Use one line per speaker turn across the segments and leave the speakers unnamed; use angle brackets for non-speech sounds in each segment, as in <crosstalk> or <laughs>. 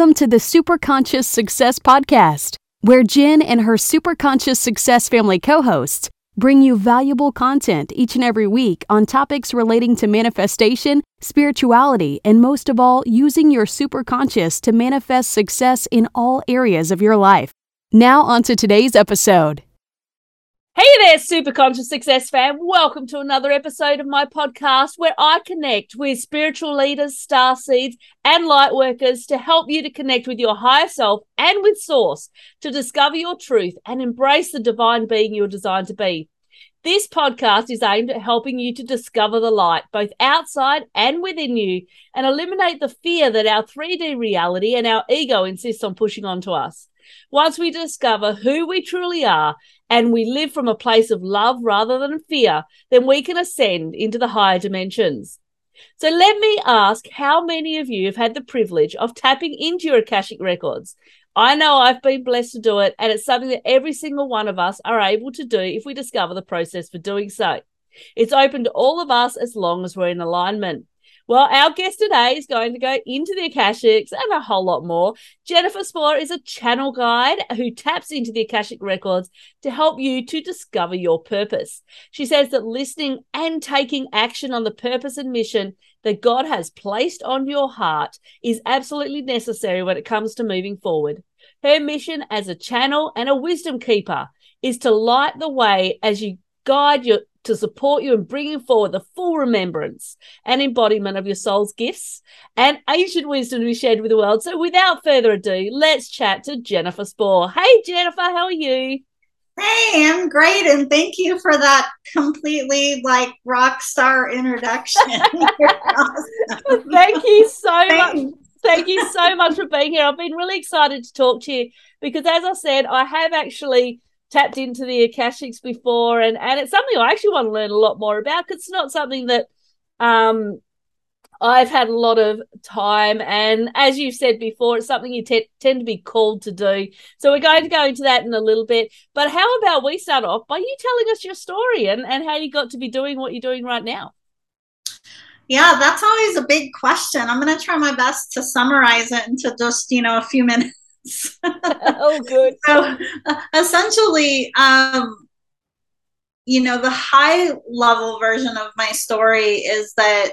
Welcome to the Superconscious Success Podcast, where Jen and her Superconscious Success family co hosts bring you valuable content each and every week on topics relating to manifestation, spirituality, and most of all, using your superconscious to manifest success in all areas of your life. Now, on to today's episode.
Hey there, Super Conscious Success fam. Welcome to another episode of my podcast where I connect with spiritual leaders, star seeds, and light workers to help you to connect with your higher self and with Source to discover your truth and embrace the divine being you're designed to be. This podcast is aimed at helping you to discover the light, both outside and within you, and eliminate the fear that our 3D reality and our ego insists on pushing onto us. Once we discover who we truly are and we live from a place of love rather than fear, then we can ascend into the higher dimensions. So let me ask how many of you have had the privilege of tapping into your Akashic records? I know I've been blessed to do it, and it's something that every single one of us are able to do if we discover the process for doing so. It's open to all of us as long as we're in alignment. Well, our guest today is going to go into the Akashics and a whole lot more. Jennifer Spor is a channel guide who taps into the Akashic records to help you to discover your purpose. She says that listening and taking action on the purpose and mission that God has placed on your heart is absolutely necessary when it comes to moving forward. Her mission as a channel and a wisdom keeper is to light the way as you guide your to support you in bringing forward the full remembrance and embodiment of your soul's gifts and ancient wisdom to be shared with the world. So, without further ado, let's chat to Jennifer Spor. Hey, Jennifer, how are you?
Hey, I'm great, and thank you for that completely like rock star introduction. <laughs>
awesome. Thank you so much. Thank you so much for being here. I've been really excited to talk to you because, as I said, I have actually tapped into the Akashics before, and and it's something I actually want to learn a lot more about because it's not something that um I've had a lot of time, and as you've said before, it's something you te- tend to be called to do. So we're going to go into that in a little bit. But how about we start off by you telling us your story and, and how you got to be doing what you're doing right now?
Yeah, that's always a big question. I'm going to try my best to summarize it into just, you know, a few minutes. <laughs>
oh, good.
So essentially, um, you know, the high level version of my story is that,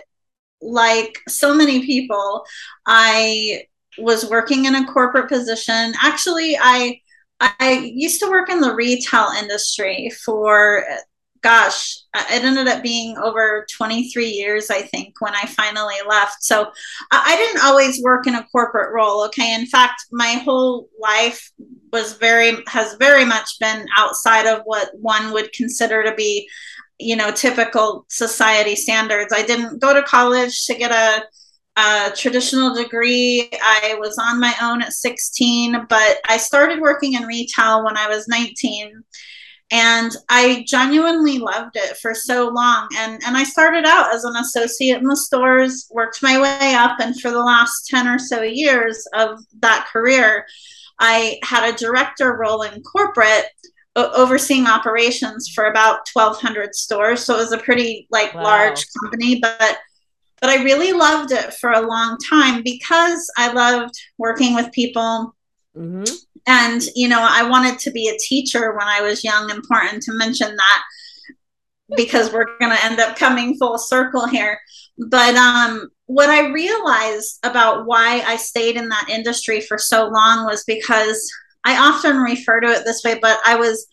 like so many people, I was working in a corporate position. Actually, I I used to work in the retail industry for gosh, it ended up being over 23 years, I think, when I finally left. So I didn't always work in a corporate role. Okay. In fact, my whole life was very, has very much been outside of what one would consider to be, you know, typical society standards. I didn't go to college to get a, a traditional degree. I was on my own at 16, but I started working in retail when I was 19 and i genuinely loved it for so long and and i started out as an associate in the stores worked my way up and for the last 10 or so years of that career i had a director role in corporate overseeing operations for about 1200 stores so it was a pretty like wow. large company but but i really loved it for a long time because i loved working with people mm-hmm. And you know i wanted to be a teacher when i was young important to mention that because we're going to end up coming full circle here. But um, what i realized about why i stayed in that industry for so long was because i often refer to it this way but i was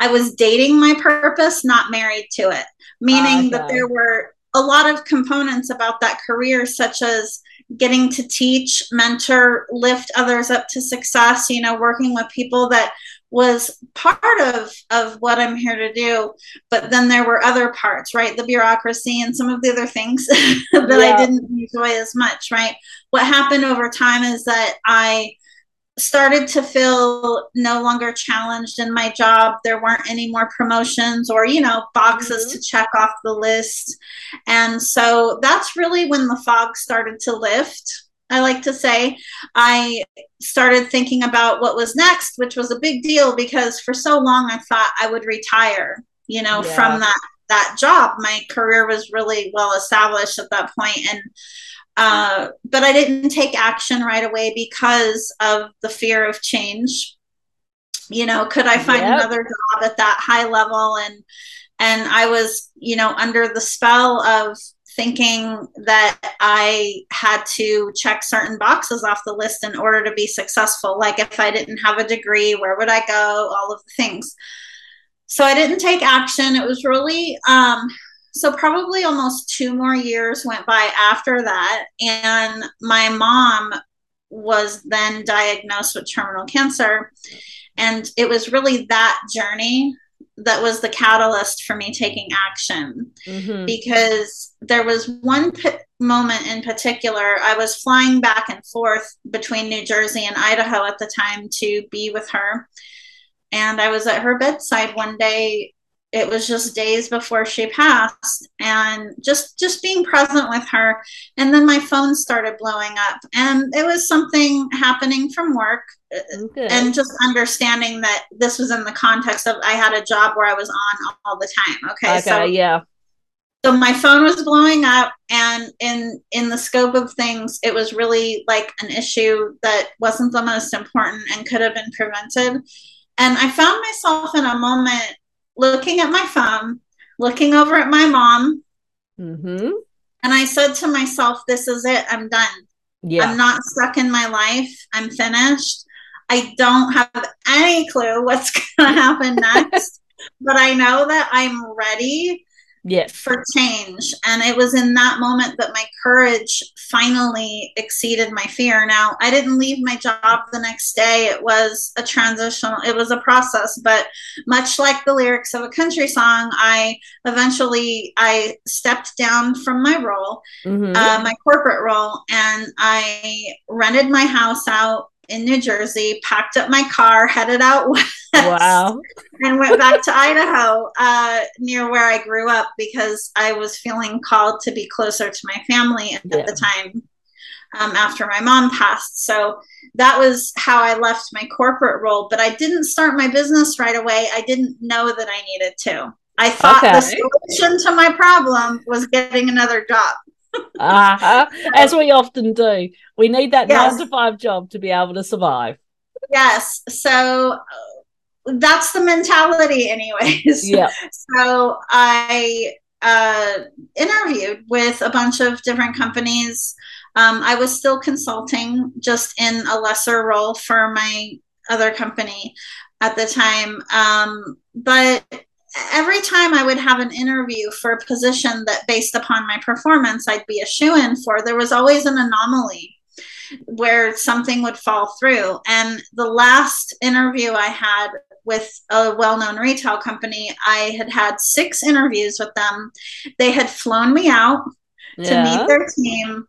i was dating my purpose not married to it. Meaning okay. that there were a lot of components about that career such as getting to teach, mentor, lift others up to success, you know, working with people that was part of of what I'm here to do. But then there were other parts, right? The bureaucracy and some of the other things <laughs> that yeah. I didn't enjoy as much, right? What happened over time is that I started to feel no longer challenged in my job. There weren't any more promotions or, you know, boxes mm-hmm. to check off the list. And so that's really when the fog started to lift. I like to say I started thinking about what was next, which was a big deal because for so long I thought I would retire, you know, yeah. from that that job. My career was really well established at that point and Uh, but I didn't take action right away because of the fear of change. You know, could I find yep. another job at that high level? And and I was, you know, under the spell of thinking that I had to check certain boxes off the list in order to be successful. Like if I didn't have a degree, where would I go? All of the things. So I didn't take action. It was really, um, so probably almost two more years went by after that. And my mom was then diagnosed with terminal cancer. And it was really that journey that was the catalyst for me taking action mm-hmm. because there was one p- moment in particular i was flying back and forth between new jersey and idaho at the time to be with her and i was at her bedside one day it was just days before she passed and just just being present with her. And then my phone started blowing up and it was something happening from work uh, okay. and just understanding that this was in the context of i had a job where i was on all the time okay,
okay so yeah.
So my phone was blowing up and in in the scope of things it was really like an issue that wasn't the most important and could have been prevented. And i found myself in a moment looking at my phone, looking over at my mom. Mm-hmm. And I said to myself, This is it. I'm done. Yeah. I'm not stuck in my life. I'm finished. I don't have any clue what's <laughs> going to happen next, <laughs> but I know that I'm ready
yes.
for change. And it was in that moment that my courage finally exceeded my fear. Now, I didn't leave my job the next day. It was a transitional, it was a process, but much like the lyrics of a country song, I eventually I stepped down from my role, mm-hmm. uh, my corporate role, and I rented my house out in New Jersey, packed up my car, headed out west,
wow. <laughs>
and went back to Idaho, uh, near where I grew up, because I was feeling called to be closer to my family at yeah. the time. Um, after my mom passed. So that was how I left my corporate role. But I didn't start my business right away. I didn't know that I needed to. I thought okay. the solution to my problem was getting another job
uh-huh. As we often do. We need that yes. nine to five job to be able to survive.
Yes. So that's the mentality, anyways.
Yeah. <laughs>
So I uh, interviewed with a bunch of different companies. Um, I was still consulting, just in a lesser role for my other company at the time. Um, but every time I would have an interview for a position that, based upon my performance, I'd be a shoe in for, there was always an anomaly where something would fall through. And the last interview I had with a well known retail company, I had had six interviews with them. They had flown me out yeah. to meet their team.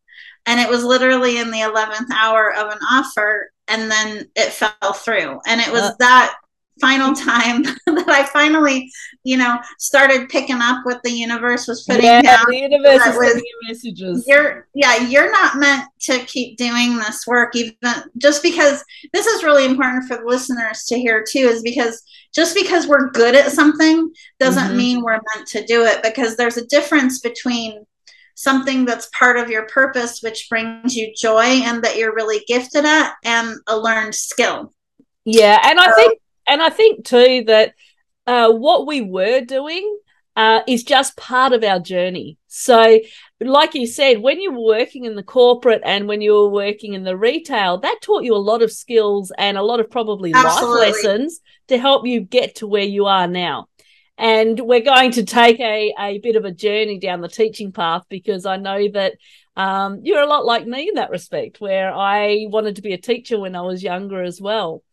And it was literally in the 11th hour of an offer. And then it fell through. And it was uh, that final time <laughs> that I finally, you know, started picking up what the universe was putting
yeah, down. The universe is was, messages.
You're yeah, you're not meant to keep doing this work even just because this is really important for the listeners to hear too, is because just because we're good at something doesn't mm-hmm. mean we're meant to do it because there's a difference between something that's part of your purpose which brings you joy and that you're really gifted at and a learned skill
yeah and i think and I think too that uh, what we were doing uh, is just part of our journey. So, like you said, when you were working in the corporate and when you were working in the retail, that taught you a lot of skills and a lot of probably Absolutely. life lessons to help you get to where you are now. And we're going to take a, a bit of a journey down the teaching path because I know that um, you're a lot like me in that respect, where I wanted to be a teacher when I was younger as well.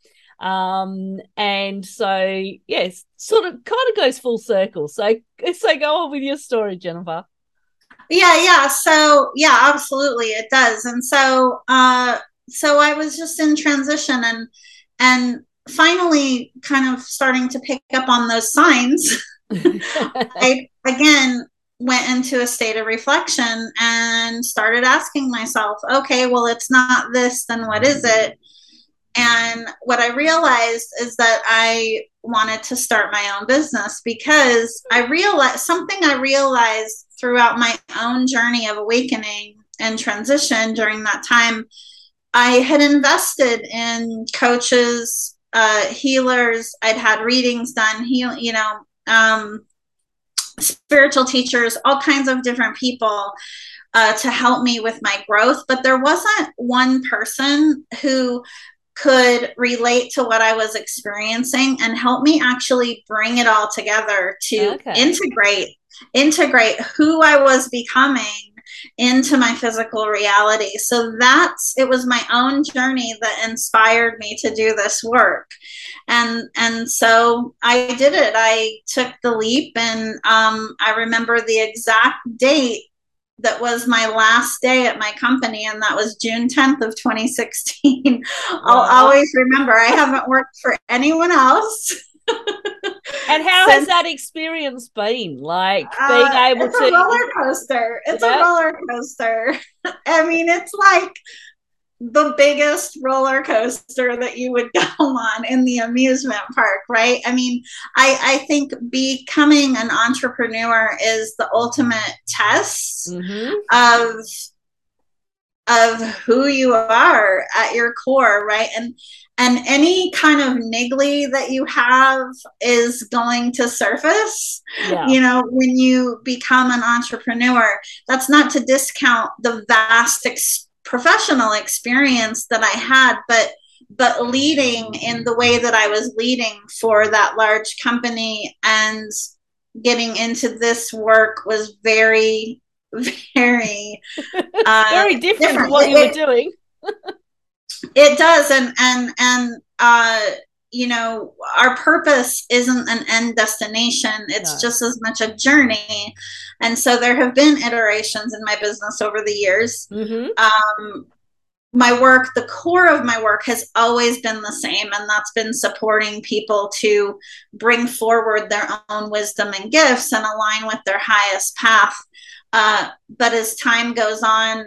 Um, and so yes, sort of kind of goes full circle. So so go on with your story, Jennifer.
Yeah, yeah. So yeah, absolutely it does. And so uh so I was just in transition and and finally kind of starting to pick up on those signs. <laughs> I again went into a state of reflection and started asking myself, okay, well, it's not this, then what is it? And what I realized is that I wanted to start my own business because I realized something I realized throughout my own journey of awakening and transition during that time, I had invested in coaches, uh, healers. I'd had readings done, heal, you know, um, spiritual teachers, all kinds of different people uh, to help me with my growth. But there wasn't one person who could relate to what I was experiencing and help me actually bring it all together to okay. integrate integrate who I was becoming into my physical reality. So that's it was my own journey that inspired me to do this work. And and so I did it. I took the leap and um, I remember the exact date that was my last day at my company, and that was June 10th of 2016. <laughs> Wow. I'll always remember. I haven't worked for anyone else. <laughs>
and how Since, has that experience been? Like being uh, able
it's
to
a roller coaster. It's yeah. a roller coaster. <laughs> I mean, it's like the biggest roller coaster that you would <laughs> go on in the amusement park, right? I mean, I, I think becoming an entrepreneur is the ultimate test mm-hmm. of of who you are at your core, right? And and any kind of niggly that you have is going to surface yeah. you know when you become an entrepreneur that's not to discount the vast experience professional experience that I had, but but leading in the way that I was leading for that large company and getting into this work was very, <laughs> very, <laughs>
uh, very different, different. what you were doing. <laughs>
it does, and and and uh, you know, our purpose isn't an end destination; it's no. just as much a journey. And so there have been iterations in my business over the years. Mm-hmm. Um, my work, the core of my work has always been the same, and that's been supporting people to bring forward their own wisdom and gifts and align with their highest path. Uh, but as time goes on,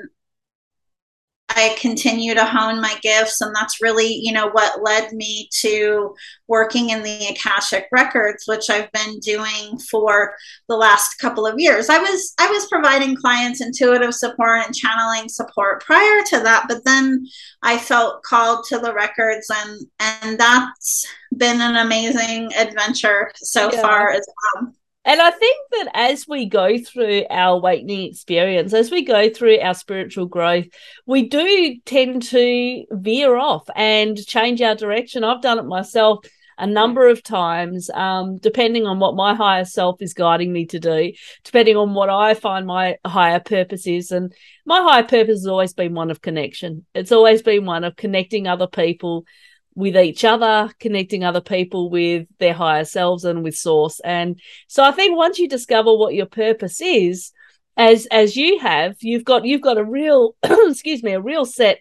I continue to hone my gifts, and that's really, you know, what led me to working in the Akashic Records, which I've been doing for the last couple of years. I was I was providing clients intuitive support and channeling support prior to that, but then I felt called to the records, and and that's been an amazing adventure so yeah. far as well.
And I think that as we go through our awakening experience, as we go through our spiritual growth, we do tend to veer off and change our direction. I've done it myself a number of times, um, depending on what my higher self is guiding me to do, depending on what I find my higher purpose is. And my higher purpose has always been one of connection. It's always been one of connecting other people with each other, connecting other people with their higher selves and with source. And so I think once you discover what your purpose is, as as you have, you've got you've got a real <clears throat> excuse me, a real set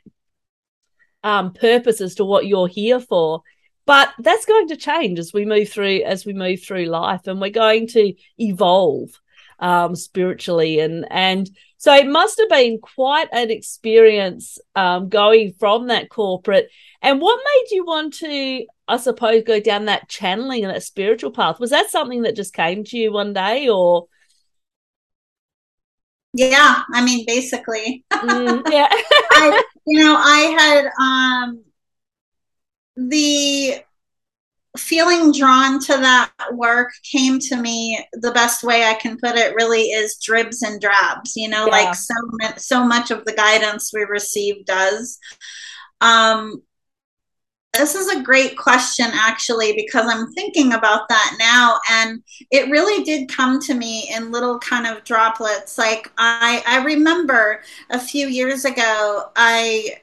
um purpose as to what you're here for. But that's going to change as we move through as we move through life and we're going to evolve um spiritually and and so it must have been quite an experience um, going from that corporate. And what made you want to, I suppose, go down that channeling and that spiritual path? Was that something that just came to you one day or?
Yeah, I mean, basically.
Mm, <laughs> yeah.
I, you know, I had um, the feeling drawn to that work came to me the best way i can put it really is dribs and drabs you know yeah. like so so much of the guidance we receive does um this is a great question, actually, because I'm thinking about that now. And it really did come to me in little kind of droplets. Like, I, I remember a few years ago, I,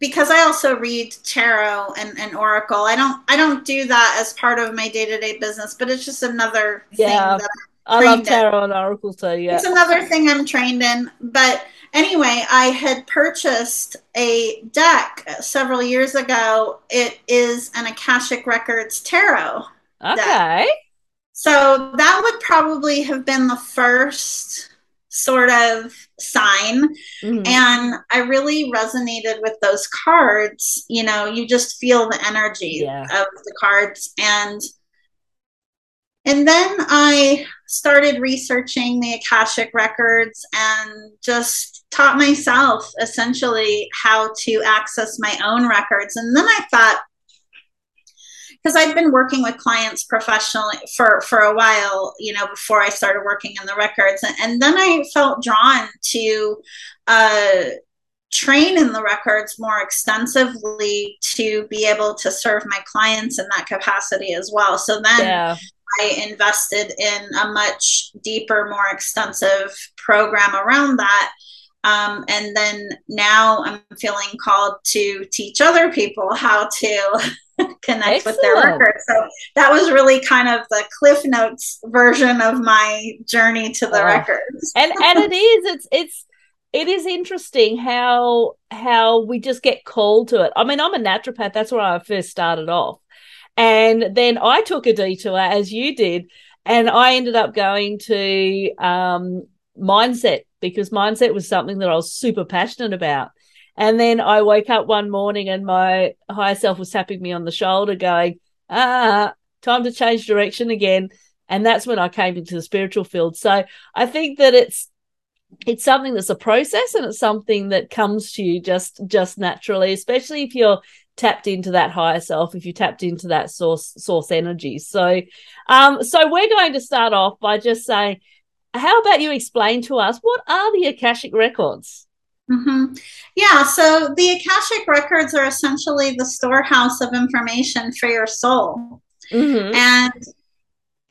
because I also read tarot and, and oracle, I don't, I don't do that as part of my day to day business, but it's just another
yeah.
thing that
I love tarot in. and oracle too. Yeah.
It's another thing I'm trained in. But anyway, I had purchased a deck several years ago. It is an Akashic Records tarot.
Okay. Deck.
So that would probably have been the first sort of sign. Mm-hmm. And I really resonated with those cards. You know, you just feel the energy yeah. of the cards. And and then I started researching the Akashic records and just taught myself essentially how to access my own records. And then I thought, because I've been working with clients professionally for for a while, you know, before I started working in the records, and, and then I felt drawn to uh, train in the records more extensively to be able to serve my clients in that capacity as well. So then. Yeah. I invested in a much deeper, more extensive program around that. Um, and then now I'm feeling called to teach other people how to <laughs> connect Excellent. with their records. So that was really kind of the Cliff Notes version of my journey to the oh. records.
and and it <laughs> is it's it's it is interesting how how we just get called to it. I mean, I'm a naturopath. That's where I first started off, and then I took a detour as you did, and I ended up going to um, mindset because mindset was something that I was super passionate about. And then I woke up one morning and my higher self was tapping me on the shoulder, going, ah, time to change direction again. And that's when I came into the spiritual field. So I think that it's it's something that's a process and it's something that comes to you just just naturally, especially if you're tapped into that higher self, if you tapped into that source source energy. So um so we're going to start off by just saying, how about you explain to us what are the Akashic records?
Mm-hmm. Yeah, so the Akashic records are essentially the storehouse of information for your soul. Mm-hmm. And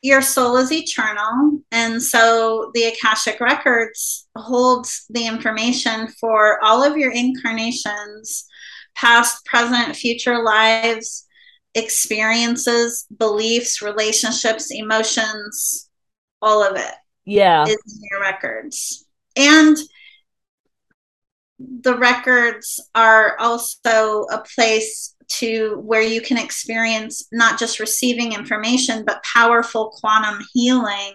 your soul is eternal. And so the Akashic records holds the information for all of your incarnations, past, present, future lives, experiences, beliefs, relationships, emotions, all of it.
Yeah.
Is in your records. And the records are also a place to where you can experience not just receiving information but powerful quantum healing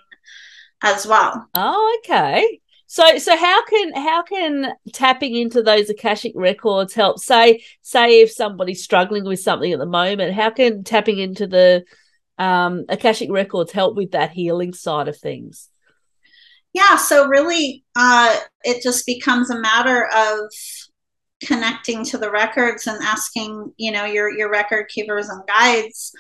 as well.
Oh, okay. So so how can how can tapping into those akashic records help say say if somebody's struggling with something at the moment, how can tapping into the um akashic records help with that healing side of things?
yeah, so really, uh, it just becomes a matter of connecting to the records and asking, you know, your your record keepers and guides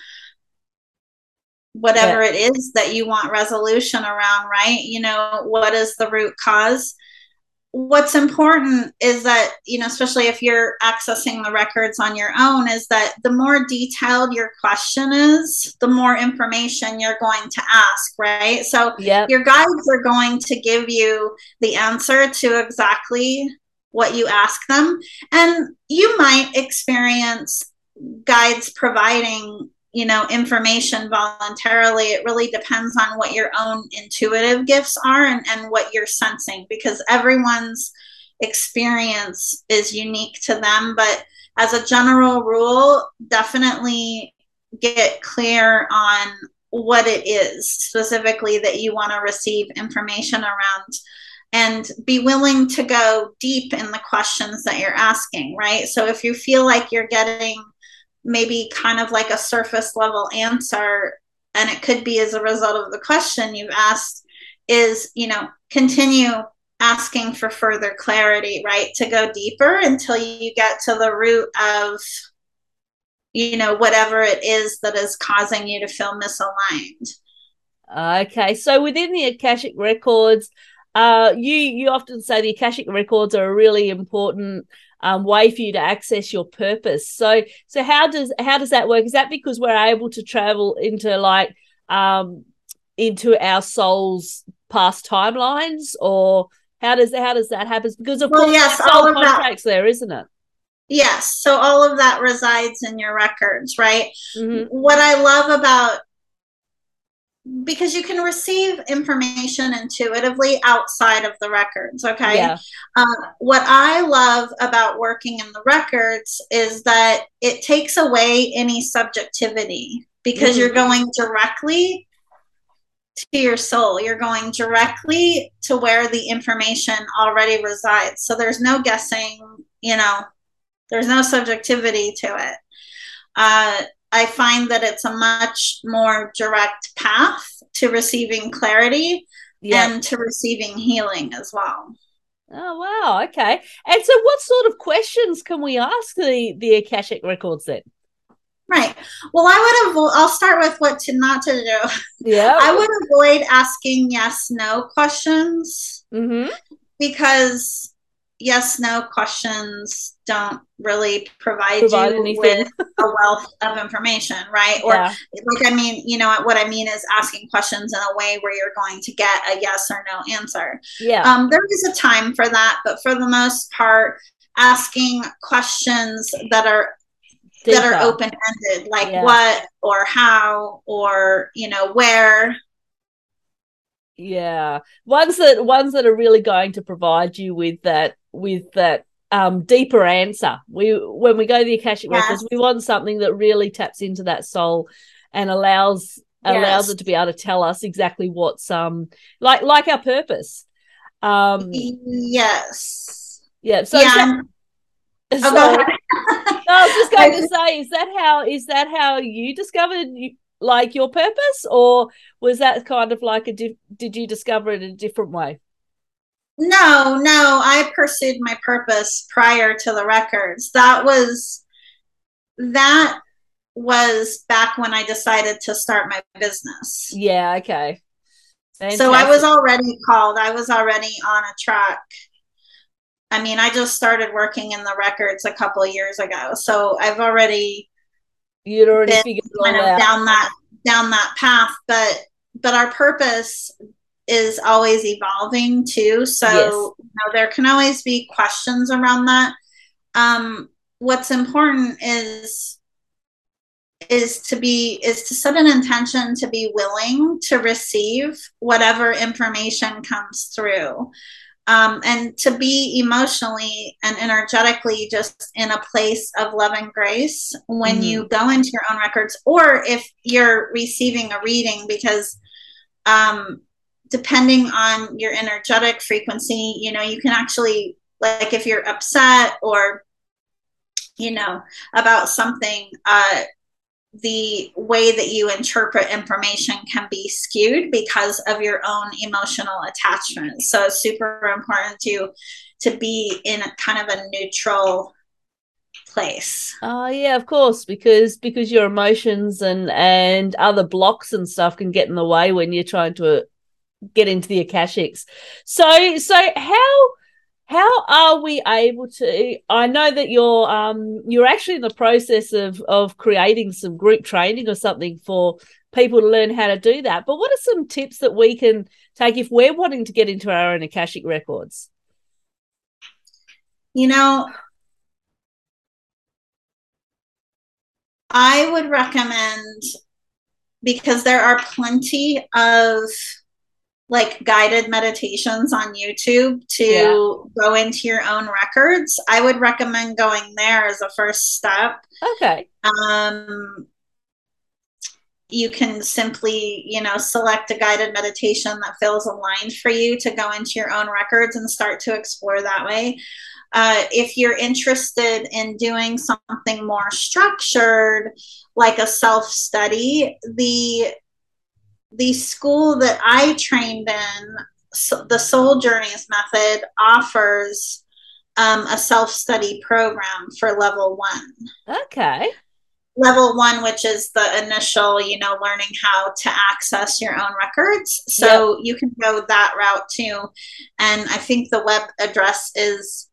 whatever yeah. it is that you want resolution around, right? You know, what is the root cause? what's important is that you know especially if you're accessing the records on your own is that the more detailed your question is the more information you're going to ask right so yep. your guides are going to give you the answer to exactly what you ask them and you might experience guides providing you know information voluntarily it really depends on what your own intuitive gifts are and, and what you're sensing because everyone's experience is unique to them. But as a general rule definitely get clear on what it is specifically that you want to receive information around and be willing to go deep in the questions that you're asking right? So if you feel like you're getting maybe kind of like a surface level answer and it could be as a result of the question you've asked is you know continue asking for further clarity right to go deeper until you get to the root of you know whatever it is that is causing you to feel misaligned.
Okay so within the akashic records uh you you often say the akashic records are a really important um, way for you to access your purpose. So, so how does how does that work? Is that because we're able to travel into like um, into our soul's past timelines, or how does how does that happen? Because of well, course, yes, all of contracts that. there, isn't it?
Yes. So all of that resides in your records, right? Mm-hmm. What I love about because you can receive information intuitively outside of the records okay yeah. uh, what i love about working in the records is that it takes away any subjectivity because mm-hmm. you're going directly to your soul you're going directly to where the information already resides so there's no guessing you know there's no subjectivity to it uh, I find that it's a much more direct path to receiving clarity yep. and to receiving healing as well.
Oh wow, okay. And so what sort of questions can we ask the the Akashic records then?
Right. Well, I would have I'll start with what to not to do.
Yeah. <laughs>
I would avoid asking yes no questions.
Mm-hmm.
Because yes no questions don't really provide, provide you anything. with <laughs> a wealth of information right or yeah. like i mean you know what i mean is asking questions in a way where you're going to get a yes or no answer
yeah
um, there is a time for that but for the most part asking questions that are that are open ended like yeah. what or how or you know where
yeah ones that ones that are really going to provide you with that with that um, deeper answer. We when we go to the Akashic yes. records, we want something that really taps into that soul and allows yes. allows it to be able to tell us exactly what's um like like our purpose. Um
yes.
Yeah. So
yeah.
That, so, <laughs> oh, <laughs> I was just going to <laughs> say, is that how is that how you discovered like your purpose, or was that kind of like a di- did you discover it in a different way?
No, no, I pursued my purpose prior to the records. That was that was back when I decided to start my business.
Yeah, okay.
Fantastic. So I was already called. I was already on a track. I mean, I just started working in the records a couple of years ago. So I've already
you'd already figured kind of
down that down that path, but but our purpose is always evolving too. So yes. you know, there can always be questions around that. Um, what's important is is to be is to set an intention to be willing to receive whatever information comes through um, and to be emotionally and energetically just in a place of love and grace when mm-hmm. you go into your own records or if you're receiving a reading because um, depending on your energetic frequency, you know, you can actually, like, if you're upset or, you know, about something, uh, the way that you interpret information can be skewed because of your own emotional attachment. So it's super important to to be in a kind of a neutral place.
Oh uh, yeah, of course, because because your emotions and and other blocks and stuff can get in the way when you're trying to get into the akashics. So so how how are we able to i know that you're um you're actually in the process of of creating some group training or something for people to learn how to do that. But what are some tips that we can take if we're wanting to get into our own akashic records?
You know i would recommend because there are plenty of like guided meditations on YouTube to yeah. go into your own records. I would recommend going there as a first step.
Okay.
Um, you can simply, you know, select a guided meditation that feels aligned for you to go into your own records and start to explore that way. Uh, if you're interested in doing something more structured, like a self study, the the school that I trained in, so the Soul Journeys method, offers um, a self study program for level one.
Okay.
Level one, which is the initial, you know, learning how to access your own records. So yep. you can go that route too. And I think the web address is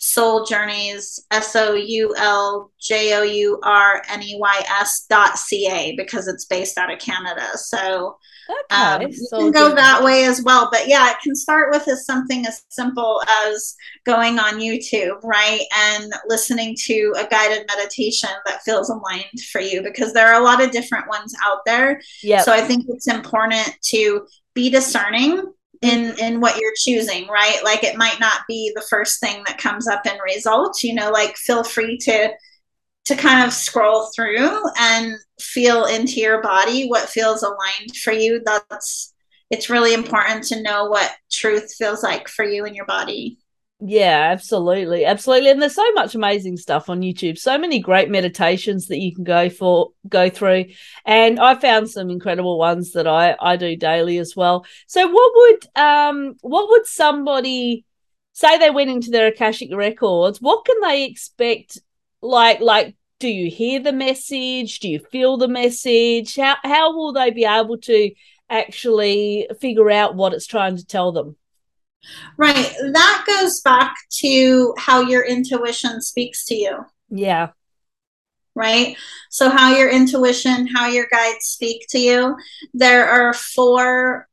Soul Journeys, S O U L J O U R N E Y S dot C A because it's based out of Canada. So okay, um, you can go that way as well. But yeah, it can start with as something as simple as going on YouTube, right? And listening to a guided meditation that feels aligned for you because there are a lot of different ones out there.
Yeah.
So I think it's important to be discerning in in what you're choosing right? Like it might not be the first thing that comes up in results you know like feel free to to kind of scroll through and feel into your body what feels aligned for you. That's it's really important to know what truth feels like for you and your body
Yeah, absolutely. Absolutely. And there's so much amazing stuff on YouTube. So many great meditations that you can go for go through. And I found some incredible ones that I I do daily as well. So what would um what would somebody say they went into their Akashic records, what can they expect like like do you hear the message? Do you feel the message? How how will they be able to actually figure out what it's trying to tell them?
Right. That goes back to how your intuition speaks to you.
Yeah.
Right. So, how your intuition, how your guides speak to you. There are four,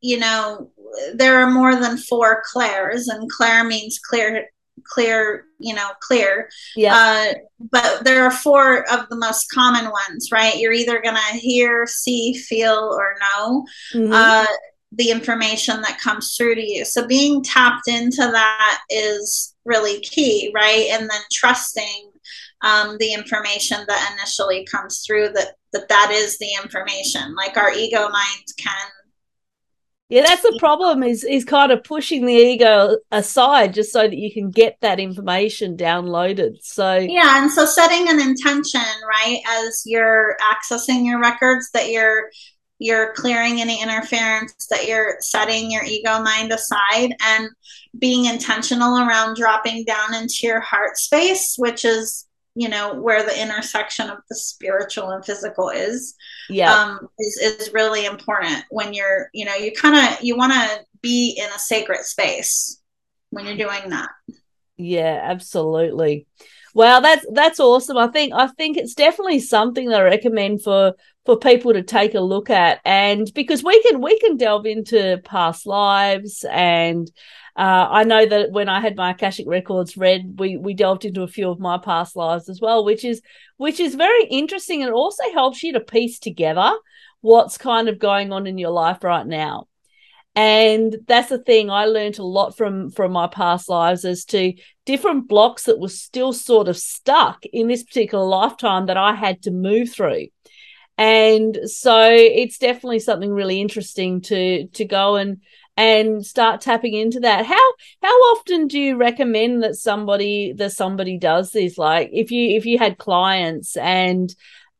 you know, there are more than four clairs, and clair means clear, clear, you know, clear.
Yeah.
Uh, but there are four of the most common ones, right? You're either going to hear, see, feel, or know.
Mhm.
Uh, the information that comes through to you. So being tapped into that is really key, right? And then trusting um, the information that initially comes through that that that is the information. Like our ego mind can
Yeah, that's the problem is is kind of pushing the ego aside just so that you can get that information downloaded. So
yeah, and so setting an intention, right, as you're accessing your records that you're you're clearing any interference that you're setting your ego mind aside and being intentional around dropping down into your heart space which is you know where the intersection of the spiritual and physical is
yeah.
um is, is really important when you're you know you kind of you want to be in a sacred space when you're doing that
Yeah, absolutely. Wow, that's that's awesome. I think I think it's definitely something that I recommend for for people to take a look at, and because we can we can delve into past lives, and uh, I know that when I had my Akashic records read, we we delved into a few of my past lives as well, which is which is very interesting, and also helps you to piece together what's kind of going on in your life right now. And that's the thing i learned a lot from from my past lives as to different blocks that were still sort of stuck in this particular lifetime that i had to move through and so it's definitely something really interesting to to go and and start tapping into that how how often do you recommend that somebody that somebody does this like if you if you had clients and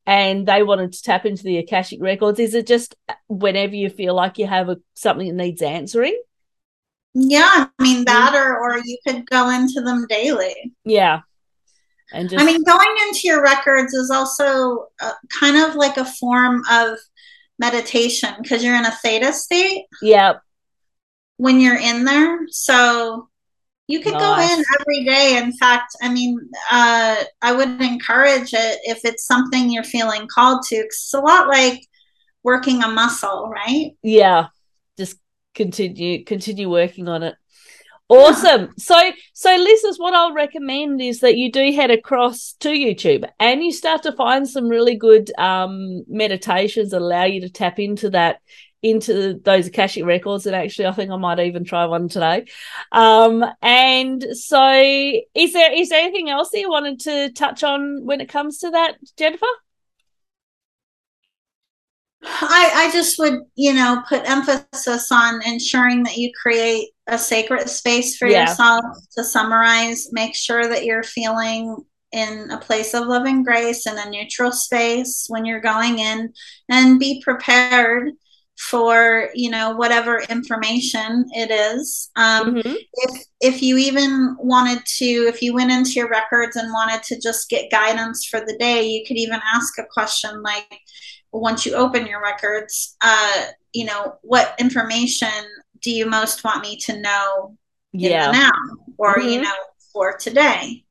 and they wanted to tap into the Akashic records. Is it just whenever you feel like you have a, something that needs answering?
yeah i mean mm-hmm. that or or you could go into them daily
Yeah. And just,
I mean, going into your records is also uh, kind of like a form of meditation because you're in a theta state
yep
when you're in there. So you could go in every day. In fact, I mean, uh, I would encourage it if it's something you're feeling called to. it's a lot like working a muscle, right?
yeah. Just continue, continue working on it. Awesome. So, so listeners, what I'll recommend is that you do head across to YouTube and you start to find some really good um, meditations that allow you to tap into that, into those Akashic records. And actually, I think I might even try one today. Um, and so, is there is there anything else that you wanted to touch on when it comes to that, Jennifer?
I, I just would, you know, put emphasis on ensuring that you create a sacred space for
Yeah.
yourself. To summarize, make sure that you're feeling in a place of love and grace in a neutral space when you're going in and be prepared for you know whatever information it is um,
Mhm.
if if you even wanted to if you went into your records and wanted to just get guidance for the day you could even ask a question like once you open your records uh you know what information do you most want me to know
Yeah.
now or you
Mhm.
know for today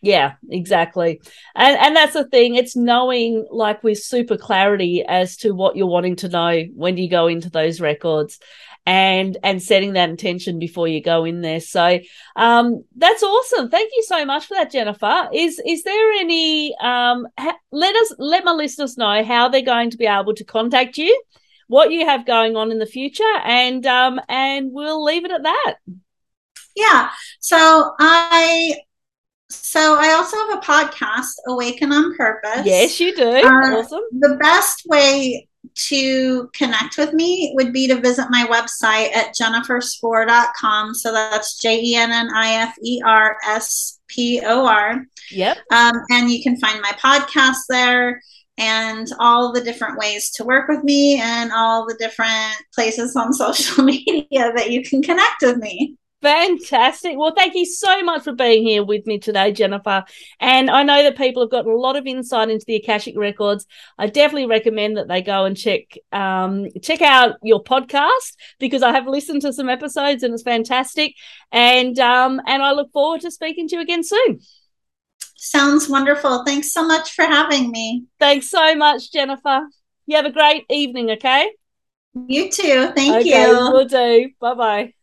Yeah, exactly. And and that's the thing, it's knowing like with super clarity as to what you're wanting to know when you go into those records and and setting that intention before you go in there. So um that's awesome. Thank you so much for that Jennifer. Is is there any um ha- let us let my listeners know how they're going to be able to contact you, what you have going on in the future and um and we'll leave it at that.
yeah so i so i also have a podcast awaken on purpose
Yes, you do.
Uh,
awesome.
the best way to connect with me would be to visit my website at jenniferspor.com. So that's J E N N I F E R S P O R.
Yep.
Um, and you can find my podcast there and all the different ways to work with me and all the different places on <laughs> social media that you can connect with me.
Fantastic. Well, thank you so much for being here with me today, Jennifer. And I know that people have gotten a lot of insight into the Akashic Records. I definitely recommend that they go and check um, check out your podcast because I have listened to some episodes and it's fantastic. And um, and I look forward to speaking to you again soon.
Sounds wonderful. Thanks so much for having me.
Thanks so much, Jennifer. You have a great evening, okay?
You too. Thank
okay,
you.
We'll do. Bye bye.